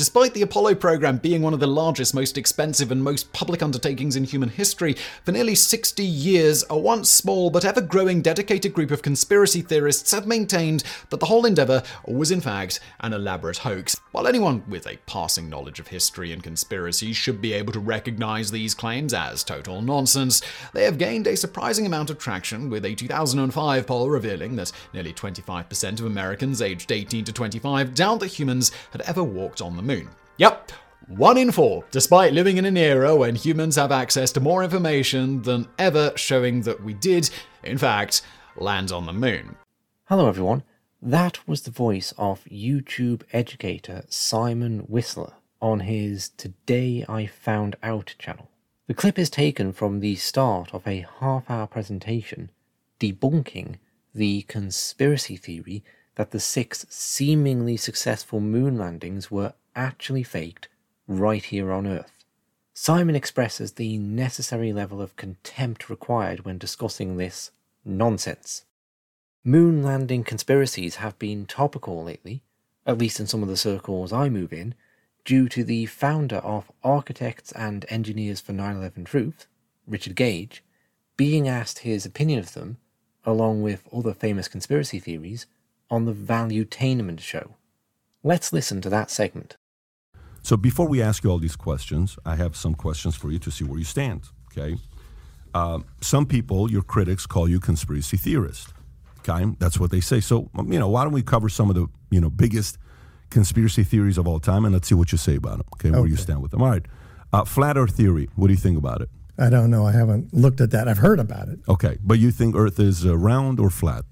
Despite the Apollo program being one of the largest, most expensive, and most public undertakings in human history, for nearly 60 years, a once small but ever growing dedicated group of conspiracy theorists have maintained that the whole endeavor was in fact an elaborate hoax. While anyone with a passing knowledge of history and conspiracy should be able to recognize these claims as total nonsense, they have gained a surprising amount of traction, with a 2005 poll revealing that nearly 25% of Americans aged 18 to 25 doubt that humans had ever walked on the moon. Yep, one in four, despite living in an era when humans have access to more information than ever, showing that we did, in fact, land on the moon. Hello, everyone. That was the voice of YouTube educator Simon Whistler on his Today I Found Out channel. The clip is taken from the start of a half hour presentation debunking the conspiracy theory that the six seemingly successful moon landings were actually faked right here on Earth. Simon expresses the necessary level of contempt required when discussing this nonsense. Moon landing conspiracies have been topical lately, at least in some of the circles I move in, due to the founder of Architects and Engineers for 9 11 Truth, Richard Gage, being asked his opinion of them, along with other famous conspiracy theories, on the Valuetainment show. Let's listen to that segment. So before we ask you all these questions, I have some questions for you to see where you stand. Okay. Uh, some people, your critics, call you conspiracy theorist. Okay, that's what they say. So you know, why don't we cover some of the you know biggest conspiracy theories of all time, and let's see what you say about them. Okay, where you stand with them. All right. Uh, flat Earth theory. What do you think about it? I don't know. I haven't looked at that. I've heard about it. Okay, but you think Earth is uh, round or flat?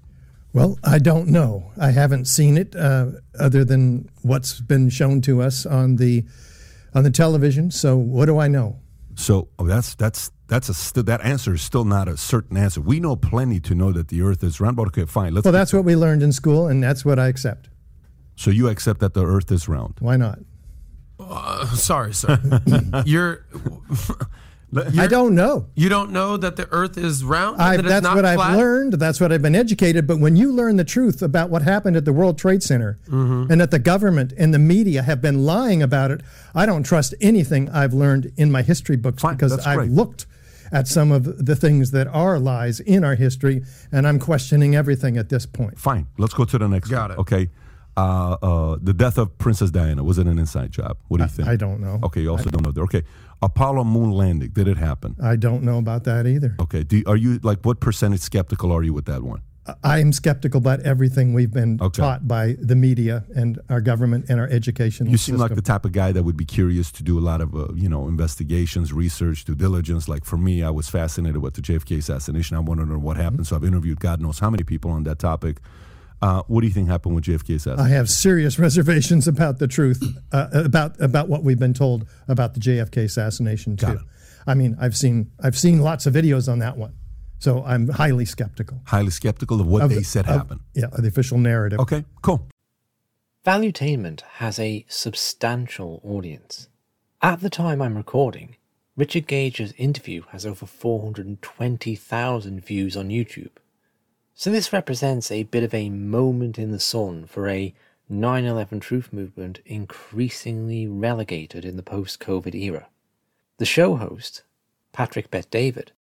Well, I don't know. I haven't seen it uh, other than what's been shown to us on the on the television. So what do I know? So oh, that's that's that's a st- that answer is still not a certain answer. We know plenty to know that the Earth is round. But okay, fine. Let's. Well, that's what we learned in school, and that's what I accept. So you accept that the Earth is round? Why not? Uh, sorry, sir. you're, I don't know. You don't know that the Earth is round. I, that it's that's what flat? I've learned. That's what I've been educated. But when you learn the truth about what happened at the World Trade Center Mm-hmm. and that the government and the media have been lying about it, I don't trust anything I've learned in my history books Fine, because I've great. looked at some of the things that are lies in our history, and I'm questioning everything at this point. Fine. Let's go to the next. Got one, it. Okay. Uh, uh, the death of Princess Diana was it an inside job? What do you think? I don't know. Okay, you also don't know that. Okay, Apollo moon landing. Did it happen? I don't know about that either. Okay. Do are you like what percentage skeptical are you with that one? I am skeptical about everything we've been Okay. taught by the media and our government and our education. You seem system. like the type of guy that would be curious to do a lot of uh, you know investigations, research, due diligence. Like for me, I was fascinated with the JFK assassination. I want to know what happened. So I've interviewed God knows how many people on that topic. Uh, what do you think happened with JFK assassination? I have serious reservations about the truth uh, about about what we've been told about the JFK assassination too. Got it. I mean, I've seen I've seen lots of videos on that one, so I'm highly skeptical. Highly skeptical of what of- they said of- happened. Yeah, the official narrative. Okay, cool. Valuetainment has a substantial audience. At the time I'm recording, Richard Gage's interview has over 420,000 views on YouTube. So this represents a bit of a moment in the sun for a 9 11 truth movement increasingly relegated in the post COVID era. The show host, Patrick Bet David,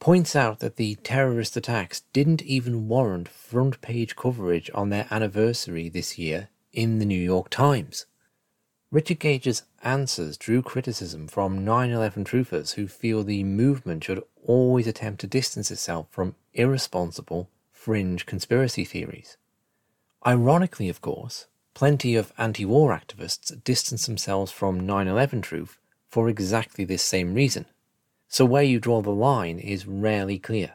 points out that the terrorist attacks didn't even warrant front page coverage on their anniversary this year in the New York Times. Richard Gage's answers drew criticism from 9 11 truthers who feel the movement should always attempt to distance itself from irresponsible, fringe conspiracy theories. Ironically, of course, plenty of anti war activists distance themselves from 9 11 truth for exactly this same reason. So, where you draw the line is rarely clear.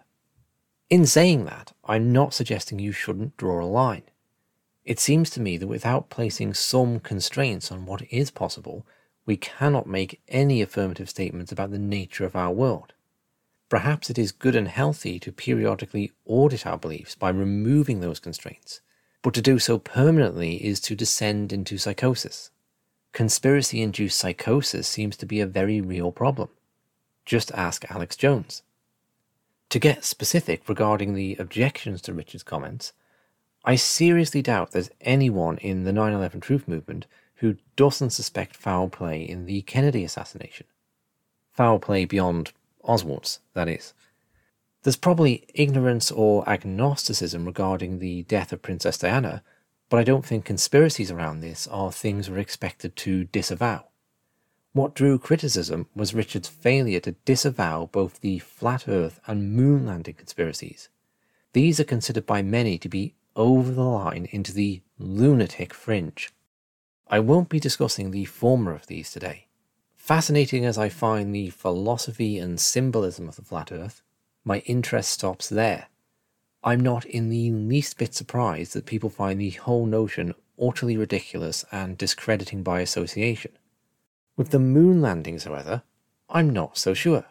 In saying that, I'm not suggesting you shouldn't draw a line. It seems to me that without placing some constraints on what is possible, we cannot make any affirmative statements about the nature of our world. Perhaps it is good and healthy to periodically audit our beliefs by removing those constraints, but to do so permanently is to descend into psychosis. Conspiracy induced psychosis seems to be a very real problem. Just ask Alex Jones. To get specific regarding the objections to Richard's comments, I seriously doubt there's anyone in the 9 11 truth movement who doesn't suspect foul play in the Kennedy assassination. Foul play beyond Oswald's, that is. There's probably ignorance or agnosticism regarding the death of Princess Diana, but I don't think conspiracies around this are things we're expected to disavow. What drew criticism was Richard's failure to disavow both the flat earth and moon landing conspiracies. These are considered by many to be over the line into the lunatic fringe. I won't be discussing the former of these today. Fascinating as I find the philosophy and symbolism of the flat earth, my interest stops there. I'm not in the least bit surprised that people find the whole notion utterly ridiculous and discrediting by association. With the moon landings, however, I'm not so sure.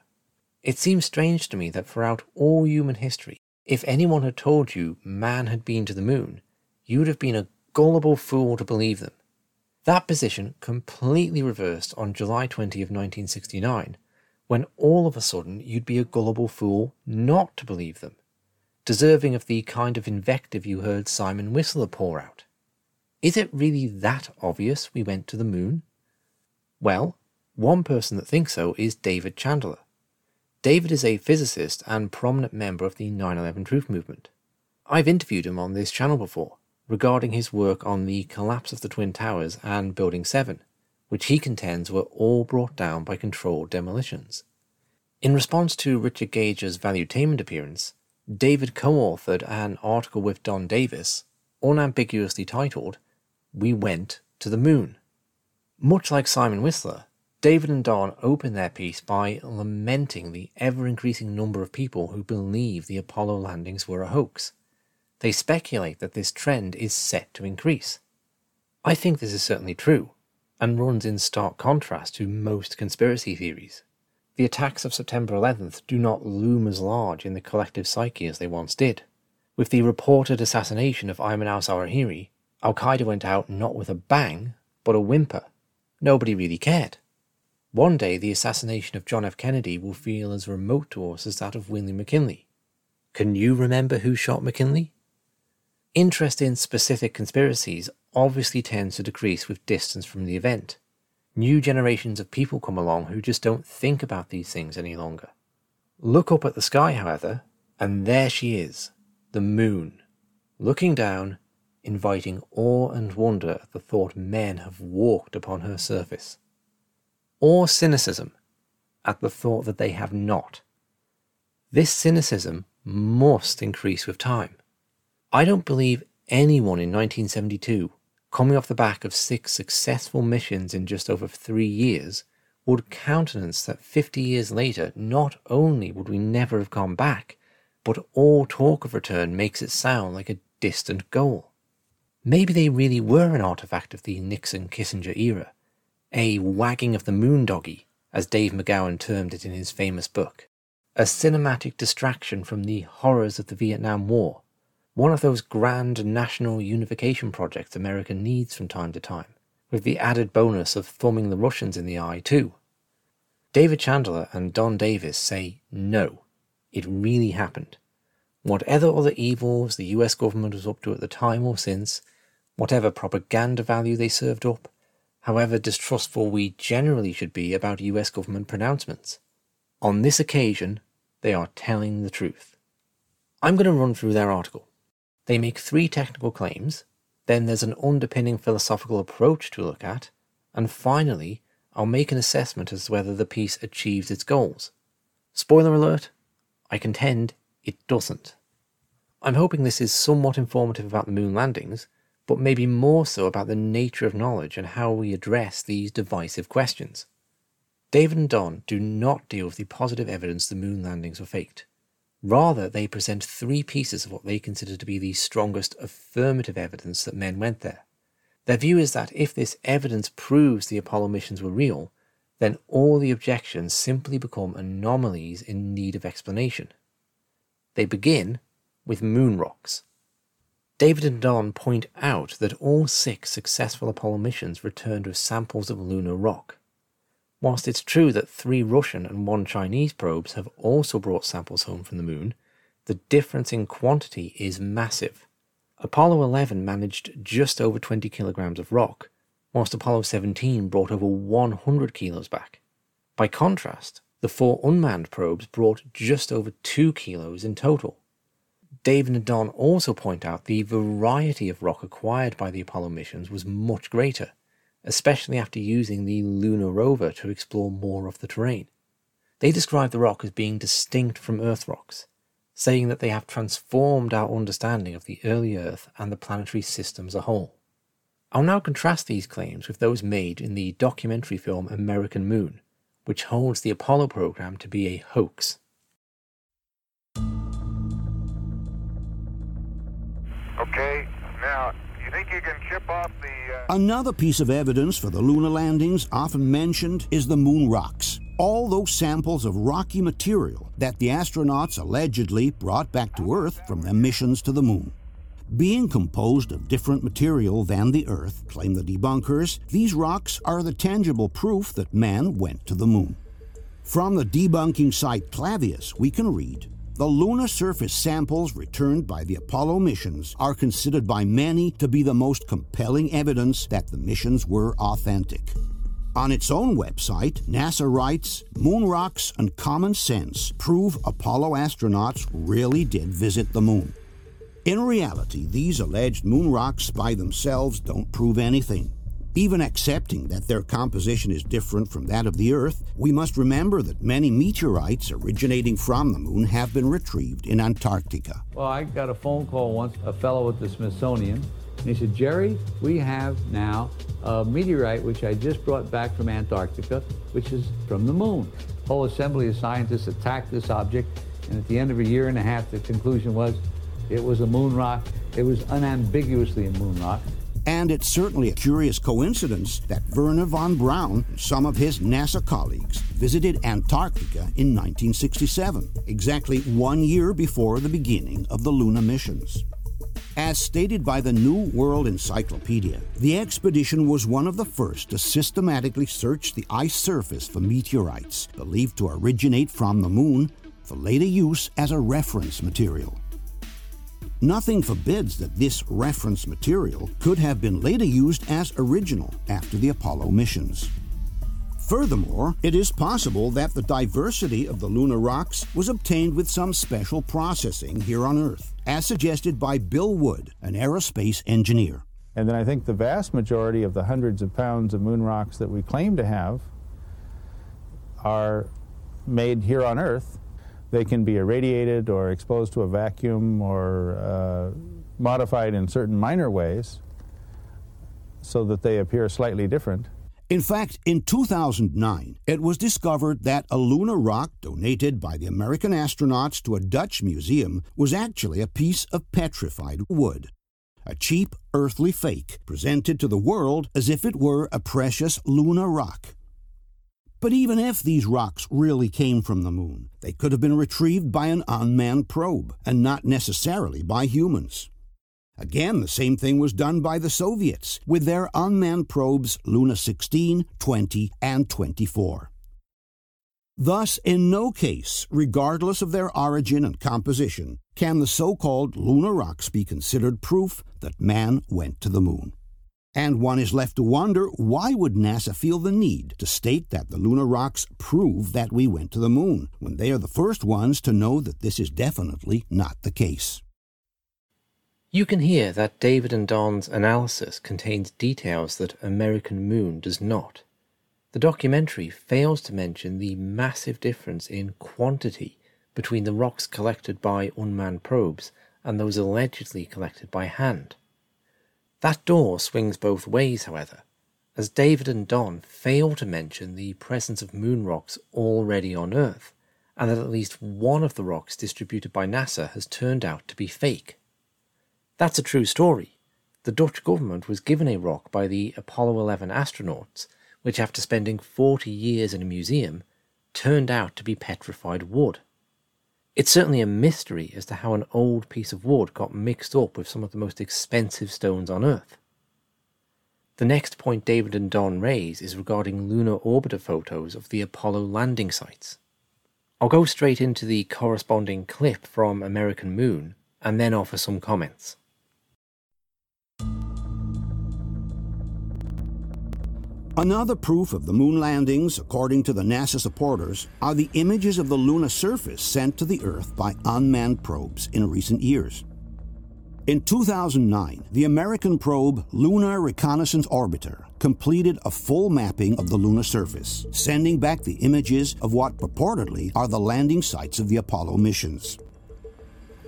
It seems strange to me that throughout all human history, if anyone had told you man had been to the moon, you'd have been a gullible fool to believe them. That position completely reversed on July 20 of 1969 when all of a sudden you'd be a gullible fool not to believe them, deserving of the kind of invective you heard Simon Whistler pour out. Is it really that obvious we went to the moon? Well, one person that thinks so is David Chandler. David is a physicist and prominent member of the 9 11 Truth Movement. I've interviewed him on this channel before regarding his work on the collapse of the Twin Towers and Building 7 which he contends were all brought down by controlled demolitions. In response to Richard Gage's Valuetainment appearance, David co authored an article with Don Davis, unambiguously titled, We Went to the Moon. Much like Simon Whistler, David and Don open their piece by lamenting the ever increasing number of people who believe the Apollo landings were a hoax. They speculate that this trend is set to increase. I think this is certainly true, and runs in stark contrast to most conspiracy theories. The attacks of September 11th do not loom as large in the collective psyche as they once did. With the reported assassination of Ayman al Zawahiri, Al Qaeda went out not with a bang, but a whimper. Nobody really cared. One day, the assassination of John F. Kennedy will feel as remote to us as that of William McKinley. Can you remember who shot McKinley? Interest in specific conspiracies obviously tends to decrease with distance from the event. New generations of people come along who just don't think about these things any longer. Look up at the sky, however, and there she is, the moon, looking down, inviting awe and wonder at the thought men have walked upon her surface. Or cynicism at the thought that they have not. This cynicism must increase with time. I don't believe anyone in 1972, coming off the back of six successful missions in just over three years, would countenance that 50 years later, not only would we never have gone back, but all talk of return makes it sound like a distant goal. Maybe they really were an artifact of the Nixon Kissinger era, a wagging of the moon doggy, as Dave McGowan termed it in his famous book, a cinematic distraction from the horrors of the Vietnam War one of those grand national unification projects America needs from time to time, with the added bonus of thumbing the Russians in the eye, too. David Chandler and Don Davis say no, it really happened. Whatever other evils the US government was up to at the time or since, whatever propaganda value they served up, however distrustful we generally should be about US government pronouncements, on this occasion they are telling the truth. I'm going to run through their article. They make three technical claims, then there's an underpinning philosophical approach to look at, and finally, I'll make an assessment as to whether the piece achieves its goals. Spoiler alert, I contend it doesn't. I'm hoping this is somewhat informative about the moon landings, but maybe more so about the nature of knowledge and how we address these divisive questions. David and Don do not deal with the positive evidence the moon landings were faked. Rather, they present three pieces of what they consider to be the strongest affirmative evidence that men went there. Their view is that if this evidence proves the Apollo missions were real, then all the objections simply become anomalies in need of explanation. They begin with moon rocks. David and Don point out that all six successful Apollo missions returned with samples of lunar rock. Whilst it's true that three Russian and one Chinese probes have also brought samples home from the moon, the difference in quantity is massive. Apollo 11 managed just over 20 kilograms of rock, whilst Apollo 17 brought over 100 kilos back. By contrast, the four unmanned probes brought just over 2 kilos in total. Dave and Don also point out the variety of rock acquired by the Apollo missions was much greater, especially after using the lunar rover to explore more of the terrain. They describe the rock as being distinct from Earth rocks, saying that they have transformed our understanding of the early Earth and the planetary system as a whole. I'll now contrast these claims with those made in the documentary film American Moon, which holds the Apollo program to be a hoax. Okay, now, the. Uh... Another piece of evidence for the lunar landings often mentioned is the moon rocks. All those samples of rocky material that the astronauts allegedly brought back to Earth from their missions to the moon. Being composed of different material than the Earth, claim the debunkers, these rocks are the tangible proof that man went to the moon. From the debunking site Clavius, we can read The lunar surface samples returned by the Apollo missions are considered by many to be the most compelling evidence that the missions were authentic. On its own website, NASA writes Moon rocks and common sense prove Apollo astronauts really did visit the moon. In reality, these alleged moon rocks by themselves don't prove anything. Even accepting that their composition is different from that of the Earth, we must remember that many meteorites originating from the moon have been retrieved in Antarctica. Well, I got a phone call once, a fellow at the Smithsonian, and he said, Jerry, we have now a meteorite which I just brought back from Antarctica, which is from the moon. A whole assembly of scientists attacked this object, and at the end of a year and a half, the conclusion was it was a moon rock. It was unambiguously a moon rock. And it's certainly a curious coincidence that Wernher von Braun and some of his NASA colleagues visited Antarctica in 1967, exactly one year before the beginning of the Luna missions. As stated by the New World Encyclopedia, the expedition was one of the first to systematically search the ice surface for meteorites believed to originate from the moon for later use as a reference material. Nothing forbids that this reference material could have been later used as original after the Apollo missions. Furthermore, it is possible that the diversity of the lunar rocks was obtained with some special processing here on Earth, as suggested by Bill Wood, an aerospace engineer. And then I think the vast majority of the hundreds of pounds of moon rocks that we claim to have are made here on Earth they can be irradiated or exposed to a vacuum or uh, modified in certain minor ways so that they appear slightly different. In fact, in 2009, it was discovered that a lunar rock donated by the American astronauts to a Dutch museum was actually a piece of petrified wood. A cheap earthly fake presented to the world as if it were a precious lunar rock. But even if these rocks really came from the moon, they could have been retrieved by an unmanned probe, and not necessarily by humans. Again, the same thing was done by the Soviets with their unmanned probes Luna 16, 20, and 24. Thus, in no case, regardless of their origin and composition, can the so called lunar rocks be considered proof that man went to the moon. And one is left to wonder why would NASA feel the need to state that the lunar rocks prove that we went to the moon when they are the first ones to know that this is definitely not the case. You can hear that David and Don's analysis contains details that American Moon does not. The documentary fails to mention the massive difference in quantity between the rocks collected by unmanned probes and those allegedly collected by hand. That door swings both ways, however, as David and Don fail to mention the presence of moon rocks already on Earth, and that at least one of the rocks distributed by NASA has turned out to be fake. That's a true story. The Dutch government was given a rock by the Apollo 11 astronauts, which, after spending 40 years in a museum, turned out to be petrified wood. It's certainly a mystery as to how an old piece of wood got mixed up with some of the most expensive stones on Earth. The next point David and Don raise is regarding lunar orbiter photos of the Apollo landing sites. I'll go straight into the corresponding clip from American Moon and then offer some comments. Another proof of the moon landings, according to the NASA supporters, are the images of the lunar surface sent to the Earth by unmanned probes in recent years. In 2009, the American probe Lunar Reconnaissance Orbiter completed a full mapping of the lunar surface, sending back the images of what purportedly are the landing sites of the Apollo missions.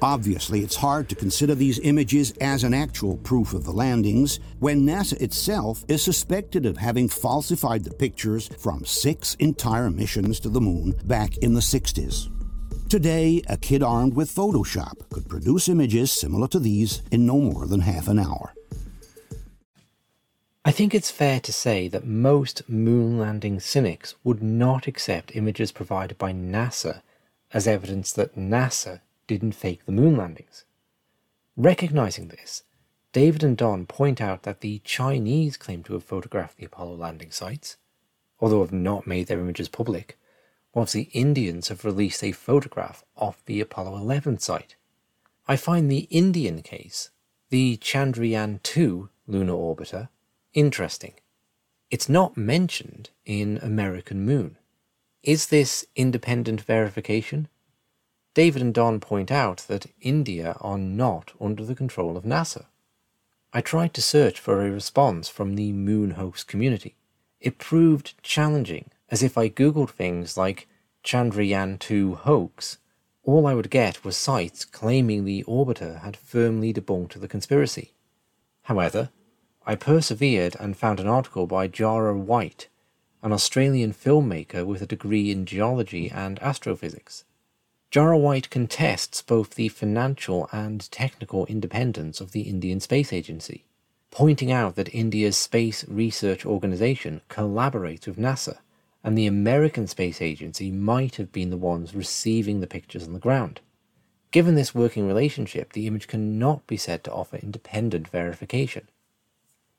Obviously, it's hard to consider these images as an actual proof of the landings when NASA itself is suspected of having falsified the pictures from six entire missions to the moon back in the 60s. Today, a kid armed with Photoshop could produce images similar to these in no more than half an hour. I think it's fair to say that most moon landing cynics would not accept images provided by NASA as evidence that NASA didn't fake the moon landings. Recognizing this, David and Don point out that the Chinese claim to have photographed the Apollo landing sites, although have not made their images public, whilst the Indians have released a photograph of the Apollo 11 site. I find the Indian case, the Chandrayaan 2 lunar orbiter, interesting. It's not mentioned in American Moon. Is this independent verification? David and Don point out that India are not under the control of NASA. I tried to search for a response from the moon hoax community. It proved challenging, as if I googled things like Chandrayaan 2 hoax, all I would get was sites claiming the orbiter had firmly debunked the conspiracy. However, I persevered and found an article by Jarrah White, an Australian filmmaker with a degree in geology and astrophysics. Jarrah White contests both the financial and technical independence of the Indian Space Agency, pointing out that India's Space Research Organization collaborates with NASA, and the American Space Agency might have been the ones receiving the pictures on the ground. Given this working relationship, the image cannot be said to offer independent verification.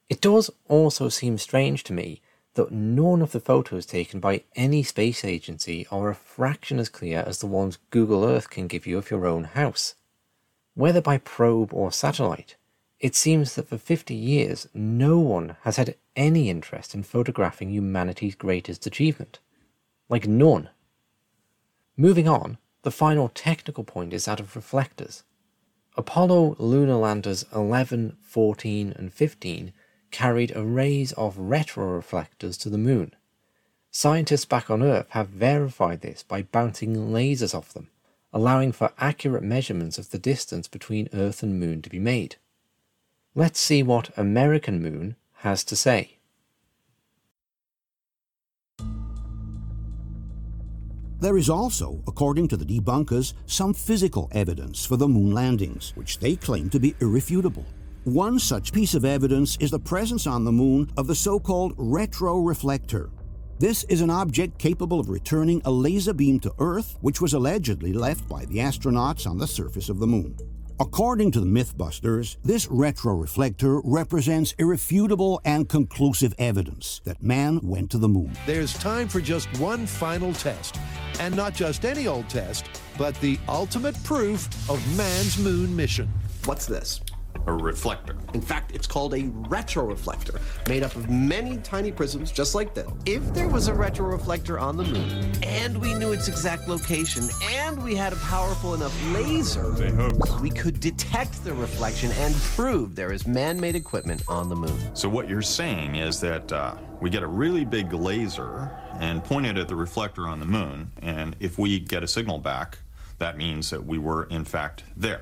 It does also seem strange to me that none of the photos taken by any space agency are a fraction as clear as the ones Google Earth can give you of your own house. Whether by probe or satellite, it seems that for 50 years no one has had any interest in photographing humanity's greatest achievement. Like none. Moving on, the final technical point is that of reflectors. Apollo lunar landers 11, 14, and 15 carried arrays of retroreflectors to the moon. Scientists back on Earth have verified this by bouncing lasers off them, allowing for accurate measurements of the distance between Earth and Moon to be made. Let's see what American Moon has to say. There is also, according to the debunkers, some physical evidence for the moon landings, which they claim to be irrefutable. One such piece of evidence is the presence on the moon of the so called retroreflector. This is an object capable of returning a laser beam to Earth, which was allegedly left by the astronauts on the surface of the moon. According to the Mythbusters, this retroreflector represents irrefutable and conclusive evidence that man went to the moon. There's time for just one final test. And not just any old test, but the ultimate proof of man's moon mission. What's this? A reflector. In fact, it's called a retroreflector, made up of many tiny prisms just like this. If there was a retroreflector on the moon, and we knew its exact location, and we had a powerful enough laser, we could detect the reflection and prove there is man-made equipment on the moon. So what you're saying is that uh, we get a really big laser and point it at the reflector on the moon, and if we get a signal back, that means that we were in fact there.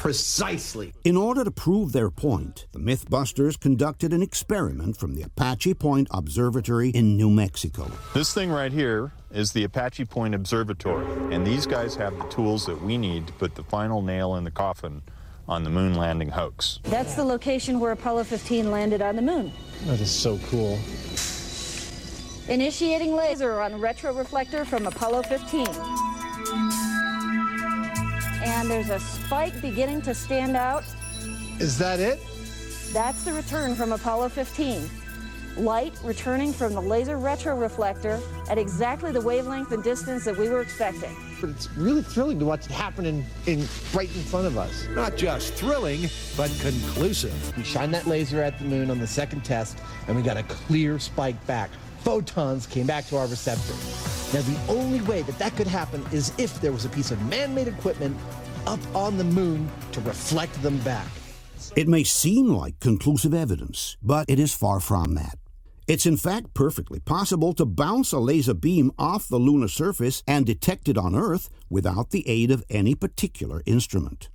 Precisely. In order to prove their point, the Mythbusters conducted an experiment from the Apache Point Observatory in New Mexico. This thing right here is the Apache Point Observatory, and these guys have the tools that we need to put the final nail in the coffin on the moon landing hoax. That's the location where Apollo 15 landed on the moon. That is so cool. Initiating laser on retroreflector from Apollo 15 and there's a spike beginning to stand out. Is that it? That's the return from Apollo 15. light returning from the laser retroreflector at exactly the wavelength and distance that we were expecting. But it's really thrilling to watch it happen in, in right in front of us. Not just thrilling, but conclusive. We shined that laser at the moon on the second test, and we got a clear spike back. Photons came back to our receptor. Now, the only way that that could happen is if there was a piece of man made equipment up on the moon to reflect them back. It may seem like conclusive evidence, but it is far from that. It's in fact perfectly possible to bounce a laser beam off the lunar surface and detect it on Earth without the aid of any particular instrument.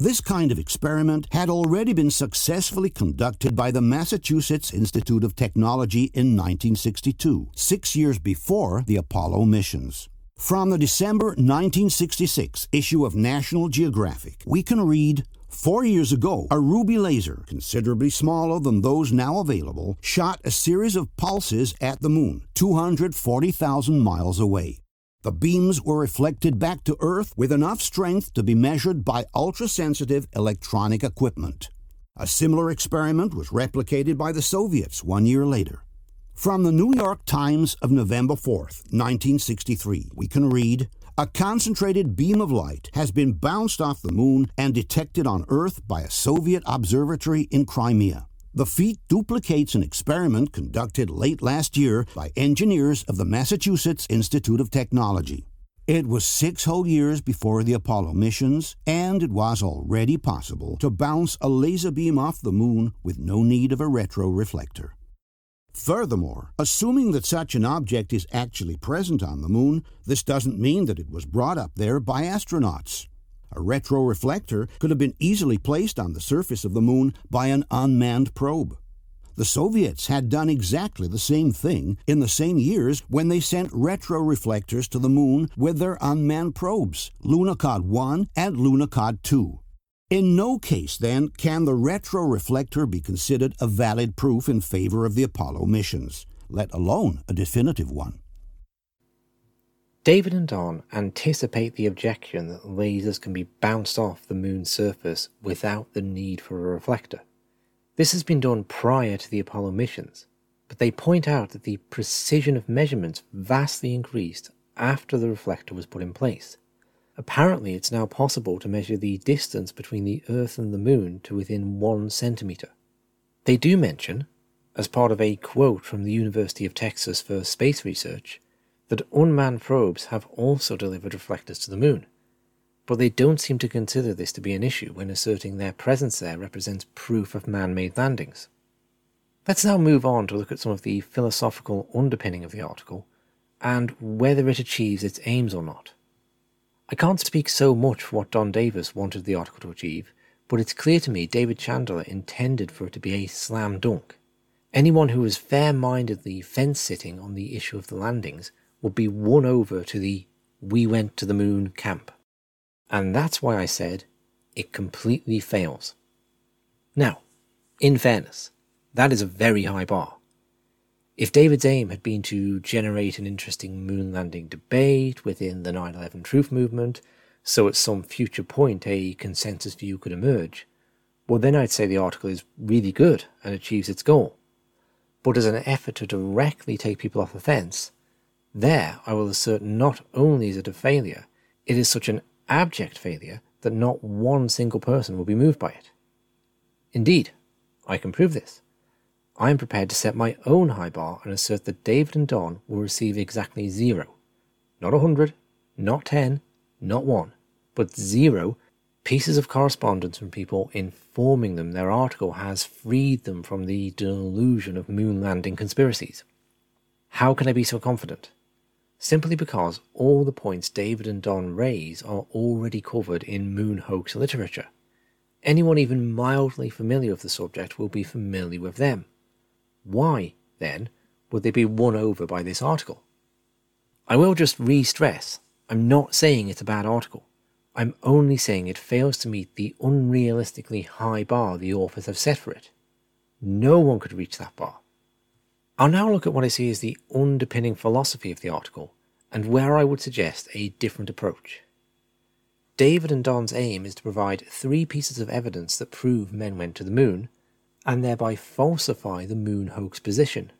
This kind of experiment had already been successfully conducted by the Massachusetts Institute of Technology in 1962, six years before the Apollo missions. From the December 1966 issue of National Geographic, we can read Four years ago, a ruby laser, considerably smaller than those now available, shot a series of pulses at the moon, 240,000 miles away. The beams were reflected back to Earth with enough strength to be measured by ultra-sensitive electronic equipment. A similar experiment was replicated by the Soviets one year later. From the New York Times of November 4th, 1963, we can read A concentrated beam of light has been bounced off the moon and detected on Earth by a Soviet observatory in Crimea. The feat duplicates an experiment conducted late last year by engineers of the Massachusetts Institute of Technology. It was six whole years before the Apollo missions, and it was already possible to bounce a laser beam off the moon with no need of a retroreflector. Furthermore, assuming that such an object is actually present on the moon, this doesn't mean that it was brought up there by astronauts. A retroreflector could have been easily placed on the surface of the moon by an unmanned probe. The Soviets had done exactly the same thing in the same years when they sent retroreflectors to the moon with their unmanned probes, Lunokhod 1 and Lunokhod 2. In no case, then, can the retroreflector be considered a valid proof in favor of the Apollo missions, let alone a definitive one. David and Don anticipate the objection that lasers can be bounced off the moon's surface without the need for a reflector. This has been done prior to the Apollo missions, but they point out that the precision of measurements vastly increased after the reflector was put in place. Apparently, it's now possible to measure the distance between the Earth and the Moon to within one centimeter. They do mention, as part of a quote from the University of Texas for Space Research, that unmanned probes have also delivered reflectors to the Moon, but they don't seem to consider this to be an issue when asserting their presence there represents proof of man made landings. Let's now move on to look at some of the philosophical underpinning of the article and whether it achieves its aims or not. I can't speak so much for what Don Davis wanted the article to achieve, but it's clear to me David Chandler intended for it to be a slam dunk. Anyone who was fair mindedly fence sitting on the issue of the landings would be won over to the we went to the moon camp. And that's why I said it completely fails. Now, in fairness, that is a very high bar. If David's aim had been to generate an interesting moon landing debate within the 9 11 truth movement, so at some future point a consensus view could emerge, well, then I'd say the article is really good and achieves its goal. But as an effort to directly take people off the fence, there I will assert not only is it a failure, it is such an abject failure that not one single person will be moved by it. Indeed, I can prove this. I am prepared to set my own high bar and assert that David and Don will receive exactly zero. Not a hundred, not ten, not one, but zero pieces of correspondence from people informing them their article has freed them from the delusion of moon landing conspiracies. How can I be so confident? Simply because all the points David and Don raise are already covered in moon hoax literature. Anyone even mildly familiar with the subject will be familiar with them. Why, then, would they be won over by this article? I will just re stress I'm not saying it's a bad article. I'm only saying it fails to meet the unrealistically high bar the authors have set for it. No one could reach that bar. I'll now look at what I see as the underpinning philosophy of the article and where I would suggest a different approach. David and Don's aim is to provide three pieces of evidence that prove men went to the moon, and thereby falsify the moon hoax position.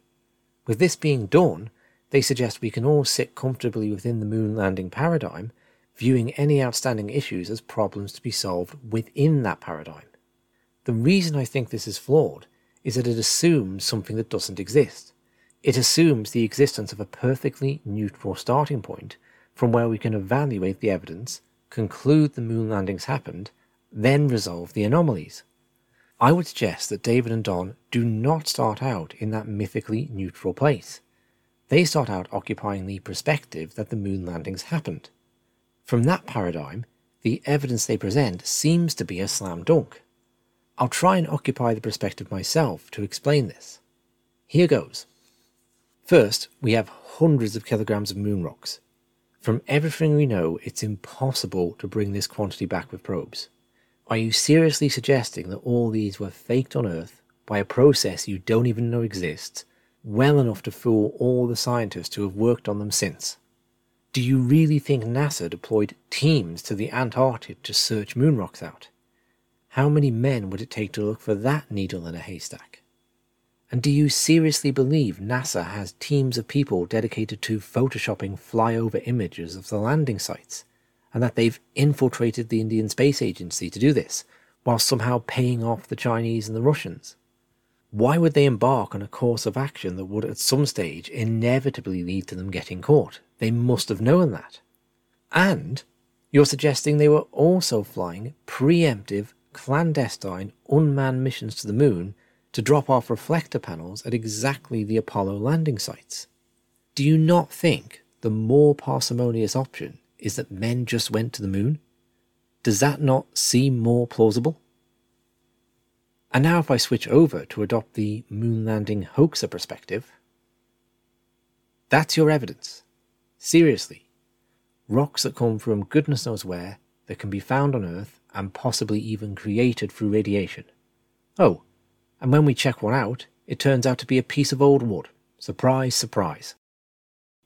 With this being done, they suggest we can all sit comfortably within the moon landing paradigm, viewing any outstanding issues as problems to be solved within that paradigm. The reason I think this is flawed is that it assumes something that doesn't exist. It assumes the existence of a perfectly neutral starting point from where we can evaluate the evidence, conclude the moon landings happened, then resolve the anomalies. I would suggest that David and Don do not start out in that mythically neutral place. They start out occupying the perspective that the moon landings happened. From that paradigm, the evidence they present seems to be a slam dunk. I'll try and occupy the perspective myself to explain this. Here goes. First, we have hundreds of kilograms of moon rocks. From everything we know, it's impossible to bring this quantity back with probes. Are you seriously suggesting that all these were faked on Earth by a process you don't even know exists, well enough to fool all the scientists who have worked on them since? Do you really think NASA deployed teams to the Antarctic to search moon rocks out? How many men would it take to look for that needle in a haystack? And do you seriously believe NASA has teams of people dedicated to photoshopping flyover images of the landing sites? and that they've infiltrated the Indian Space Agency to do this, while somehow paying off the Chinese and the Russians. Why would they embark on a course of action that would at some stage inevitably lead to them getting caught? They must have known that. And you're suggesting they were also flying preemptive, clandestine, unmanned missions to the moon to drop off reflector panels at exactly the Apollo landing sites. Do you not think the more parsimonious option is that men just went to the moon? Does that not seem more plausible? And now, if I switch over to adopt the moon landing hoaxer perspective, that's your evidence. Seriously. Rocks that come from goodness knows where, that can be found on Earth, and possibly even created through radiation. Oh, and when we check one out, it turns out to be a piece of old wood. Surprise, surprise.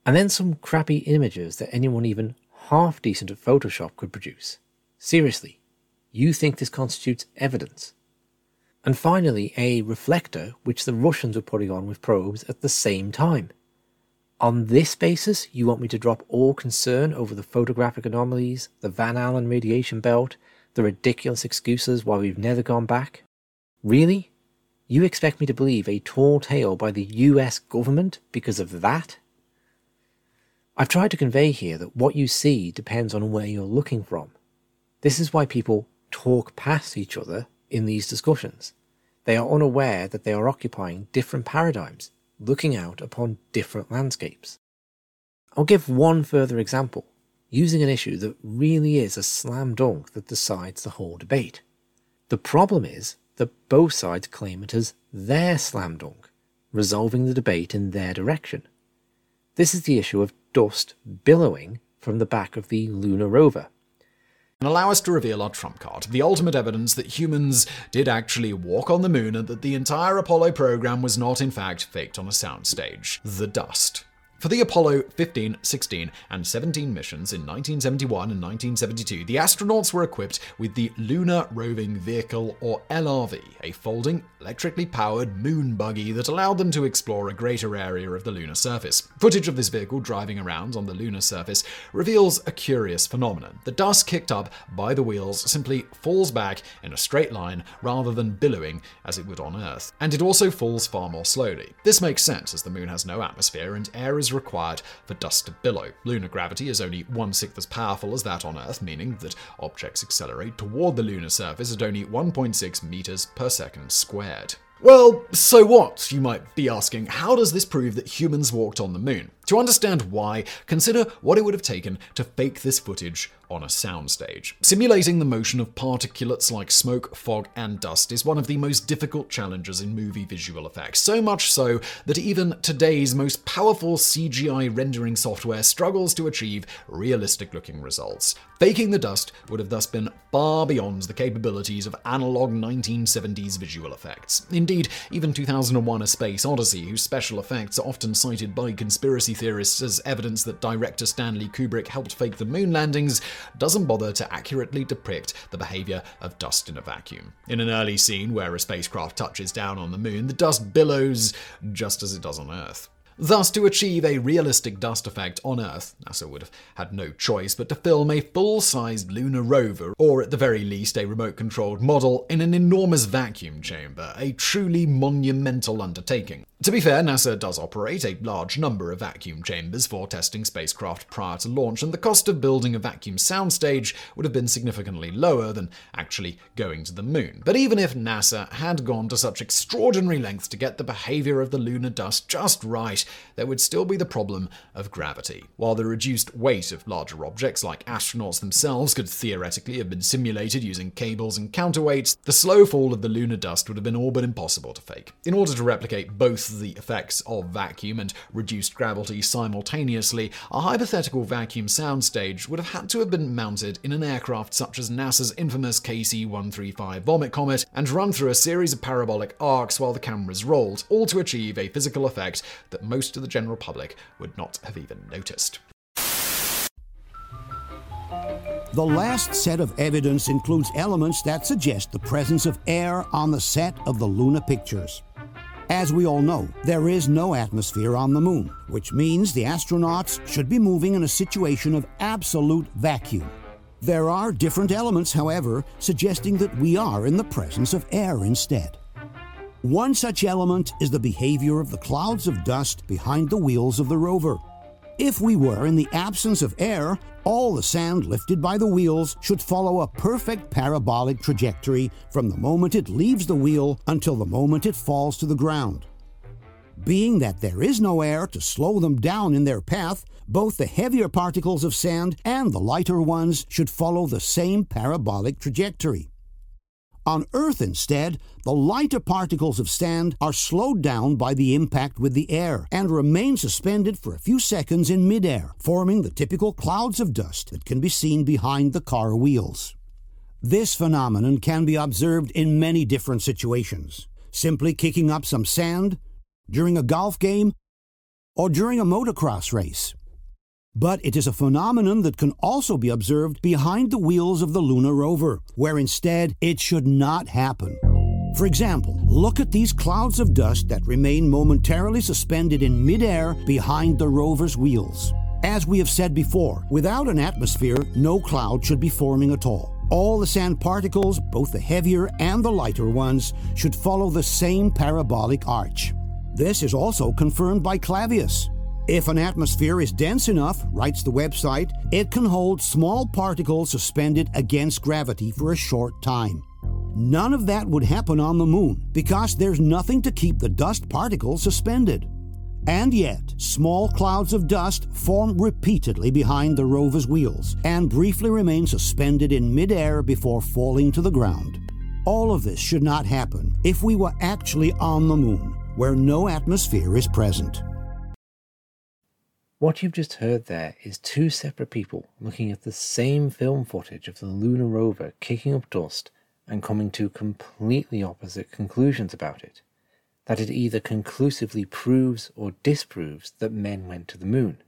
And then some crappy images that anyone even half decent at Photoshop could produce. Seriously, you think this constitutes evidence? And finally, a reflector which the Russians were putting on with probes at the same time. On this basis, you want me to drop all concern over the photographic anomalies, the Van Allen radiation belt, the ridiculous excuses why we've never gone back? Really? You expect me to believe a tall tale by the US government because of that? I've tried to convey here that what you see depends on where you're looking from. This is why people talk past each other in these discussions. They are unaware that they are occupying different paradigms, looking out upon different landscapes. I'll give one further example, using an issue that really is a slam dunk that decides the whole debate. The problem is that both sides claim it as their slam dunk, resolving the debate in their direction. This is the issue of dust billowing from the back of the lunar rover. And allow us to reveal our trump card, the ultimate evidence that humans did actually walk on the moon and that the entire Apollo program was not, in fact, faked on a soundstage. The dust. For the Apollo 15, 16, and 17 missions in 1971 and 1972, the astronauts were equipped with the Lunar Roving Vehicle, or LRV, a folding, electrically powered moon buggy that allowed them to explore a greater area of the lunar surface. Footage of this vehicle driving around on the lunar surface reveals a curious phenomenon. The dust kicked up by the wheels simply falls back in a straight line rather than billowing as it would on Earth. And it also falls far more slowly. This makes sense as the moon has no atmosphere and air is required for dust to billow. Lunar gravity is only one sixth as powerful as that on Earth, meaning that objects accelerate toward the lunar surface at only 1.6 meters per second squared. Well, so what? You might be asking, how does this prove that humans walked on the moon? To understand why, consider what it would have taken to fake this footage on a soundstage. Simulating the motion of particulates like smoke, fog, and dust is one of the most difficult challenges in movie visual effects, so much so that even today's most powerful CGI rendering software struggles to achieve realistic looking results. Faking the dust would have thus been far beyond the capabilities of analog 1970s visual effects. Indeed, even 2001 A Space Odyssey, whose special effects are often cited by conspiracy theorists as evidence that director Stanley Kubrick helped fake the moon landings, doesn't bother to accurately depict the behavior of dust in a vacuum. In an early scene where a spacecraft touches down on the moon, the dust billows just as it does on Earth. Thus, to achieve a realistic dust effect on Earth, NASA would have had no choice but to film a full sized lunar rover, or at the very least a remote controlled model, in an enormous vacuum chamber, a truly monumental undertaking. To be fair, NASA does operate a large number of vacuum chambers for testing spacecraft prior to launch, and the cost of building a vacuum soundstage would have been significantly lower than actually going to the moon. But even if NASA had gone to such extraordinary lengths to get the behavior of the lunar dust just right, there would still be the problem of gravity. While the reduced weight of larger objects like astronauts themselves could theoretically have been simulated using cables and counterweights, the slow fall of the lunar dust would have been all but impossible to fake. In order to replicate both the effects of vacuum and reduced gravity simultaneously, a hypothetical vacuum soundstage would have had to have been mounted in an aircraft such as NASA's infamous KC 135 Vomit Comet and run through a series of parabolic arcs while the cameras rolled, all to achieve a physical effect that most of the general public would not have even noticed. The last set of evidence includes elements that suggest the presence of air on the set of the lunar pictures. As we all know, there is no atmosphere on the moon, which means the astronauts should be moving in a situation of absolute vacuum. There are different elements, however, suggesting that we are in the presence of air instead. One such element is the behavior of the clouds of dust behind the wheels of the rover. If we were in the absence of air, all the sand lifted by the wheels should follow a perfect parabolic trajectory from the moment it leaves the wheel until the moment it falls to the ground. Being that there is no air to slow them down in their path, both the heavier particles of sand and the lighter ones should follow the same parabolic trajectory. On Earth, instead, the lighter particles of sand are slowed down by the impact with the air and remain suspended for a few seconds in midair, forming the typical clouds of dust that can be seen behind the car wheels. This phenomenon can be observed in many different situations simply kicking up some sand, during a golf game, or during a motocross race. But it is a phenomenon that can also be observed behind the wheels of the lunar rover, where instead it should not happen. For example, look at these clouds of dust that remain momentarily suspended in midair behind the rover's wheels. As we have said before, without an atmosphere, no cloud should be forming at all. All the sand particles, both the heavier and the lighter ones, should follow the same parabolic arch. This is also confirmed by Clavius. If an atmosphere is dense enough, writes the website, it can hold small particles suspended against gravity for a short time. None of that would happen on the moon because there's nothing to keep the dust particles suspended. And yet, small clouds of dust form repeatedly behind the rover's wheels and briefly remain suspended in midair before falling to the ground. All of this should not happen if we were actually on the moon, where no atmosphere is present. What you've just heard there is two separate people looking at the same film footage of the lunar rover kicking up dust and coming to completely opposite conclusions about it. That it either conclusively proves or disproves that men went to the moon.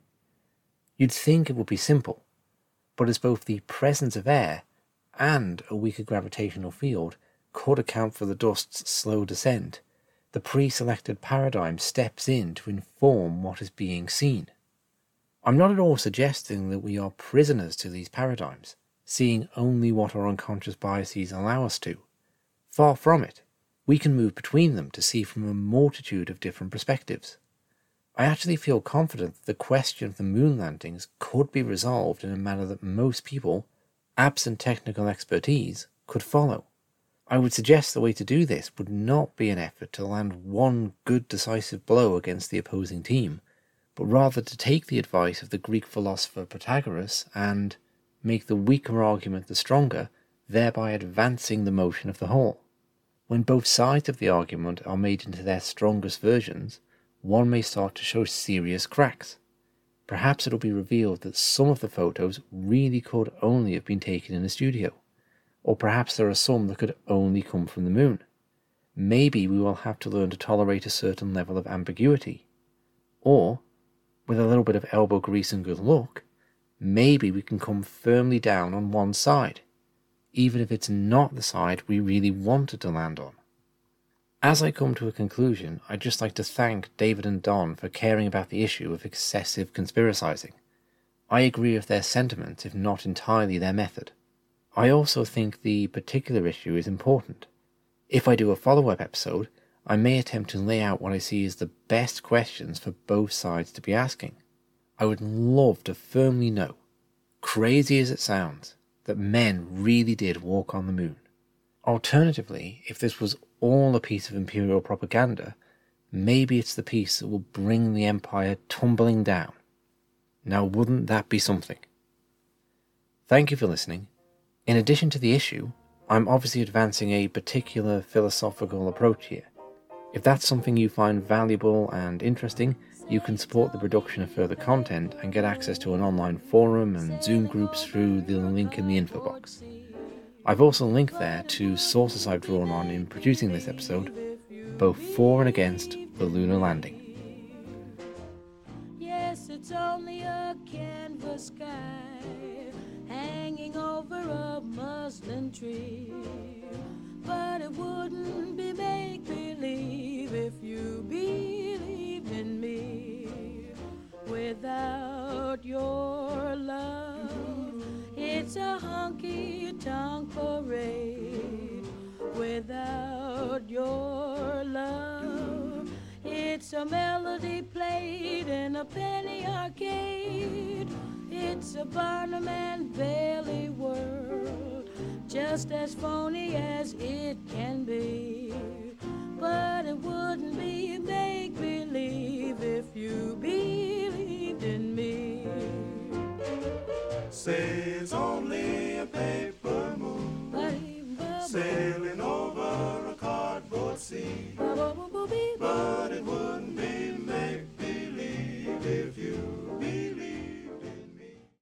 You'd think it would be simple, but as both the presence of air and a weaker gravitational field could account for the dust's slow descent, the pre selected paradigm steps in to inform what is being seen. I'm not at all suggesting that we are prisoners to these paradigms, seeing only what our unconscious biases allow us to. Far from it. We can move between them to see from a multitude of different perspectives. I actually feel confident that the question of the moon landings could be resolved in a manner that most people, absent technical expertise, could follow. I would suggest the way to do this would not be an effort to land one good decisive blow against the opposing team, but rather to take the advice of the Greek philosopher Protagoras and make the weaker argument the stronger, thereby advancing the motion of the whole. When both sides of the argument are made into their strongest versions, one may start to show serious cracks. Perhaps it'll be revealed that some of the photos really could only have been taken in a studio, or perhaps there are some that could only come from the moon. Maybe we will have to learn to tolerate a certain level of ambiguity, or with a little bit of elbow grease and good luck, maybe we can come firmly down on one side, even if it's not the side we really wanted to land on. As I come to a conclusion, I'd just like to thank David and Don for caring about the issue of excessive conspiracizing. I agree with their sentiments, if not entirely their method. I also think the particular issue is important. If I do a follow up episode, I may attempt to lay out what I see as the best questions for both sides to be asking. I would love to firmly know, crazy as it sounds, that men really did walk on the moon. Alternatively, if this was all a piece of imperial propaganda, maybe it's the piece that will bring the empire tumbling down. Now, wouldn't that be something? Thank you for listening. In addition to the issue, I'm obviously advancing a particular philosophical approach here. If that's something you find valuable and interesting, you can support the production of further content and get access to an online forum and Zoom groups through the link in the info box. I've also linked there to sources I've drawn on in producing this episode, both for and against the lunar landing. Yes, it's only a canvas sky hanging over a muslin tree. But it wouldn't be make believe if you believed in me. Without your love, it's a honky tonk parade. Without your love, it's a melody played in a penny arcade. It's a Barnum and Bailey world, just as phony as it can be. But it wouldn't be make believe if you believed in me. Say it's only a paper moon, sailing over a cardboard sea. But it wouldn't be make believe if you.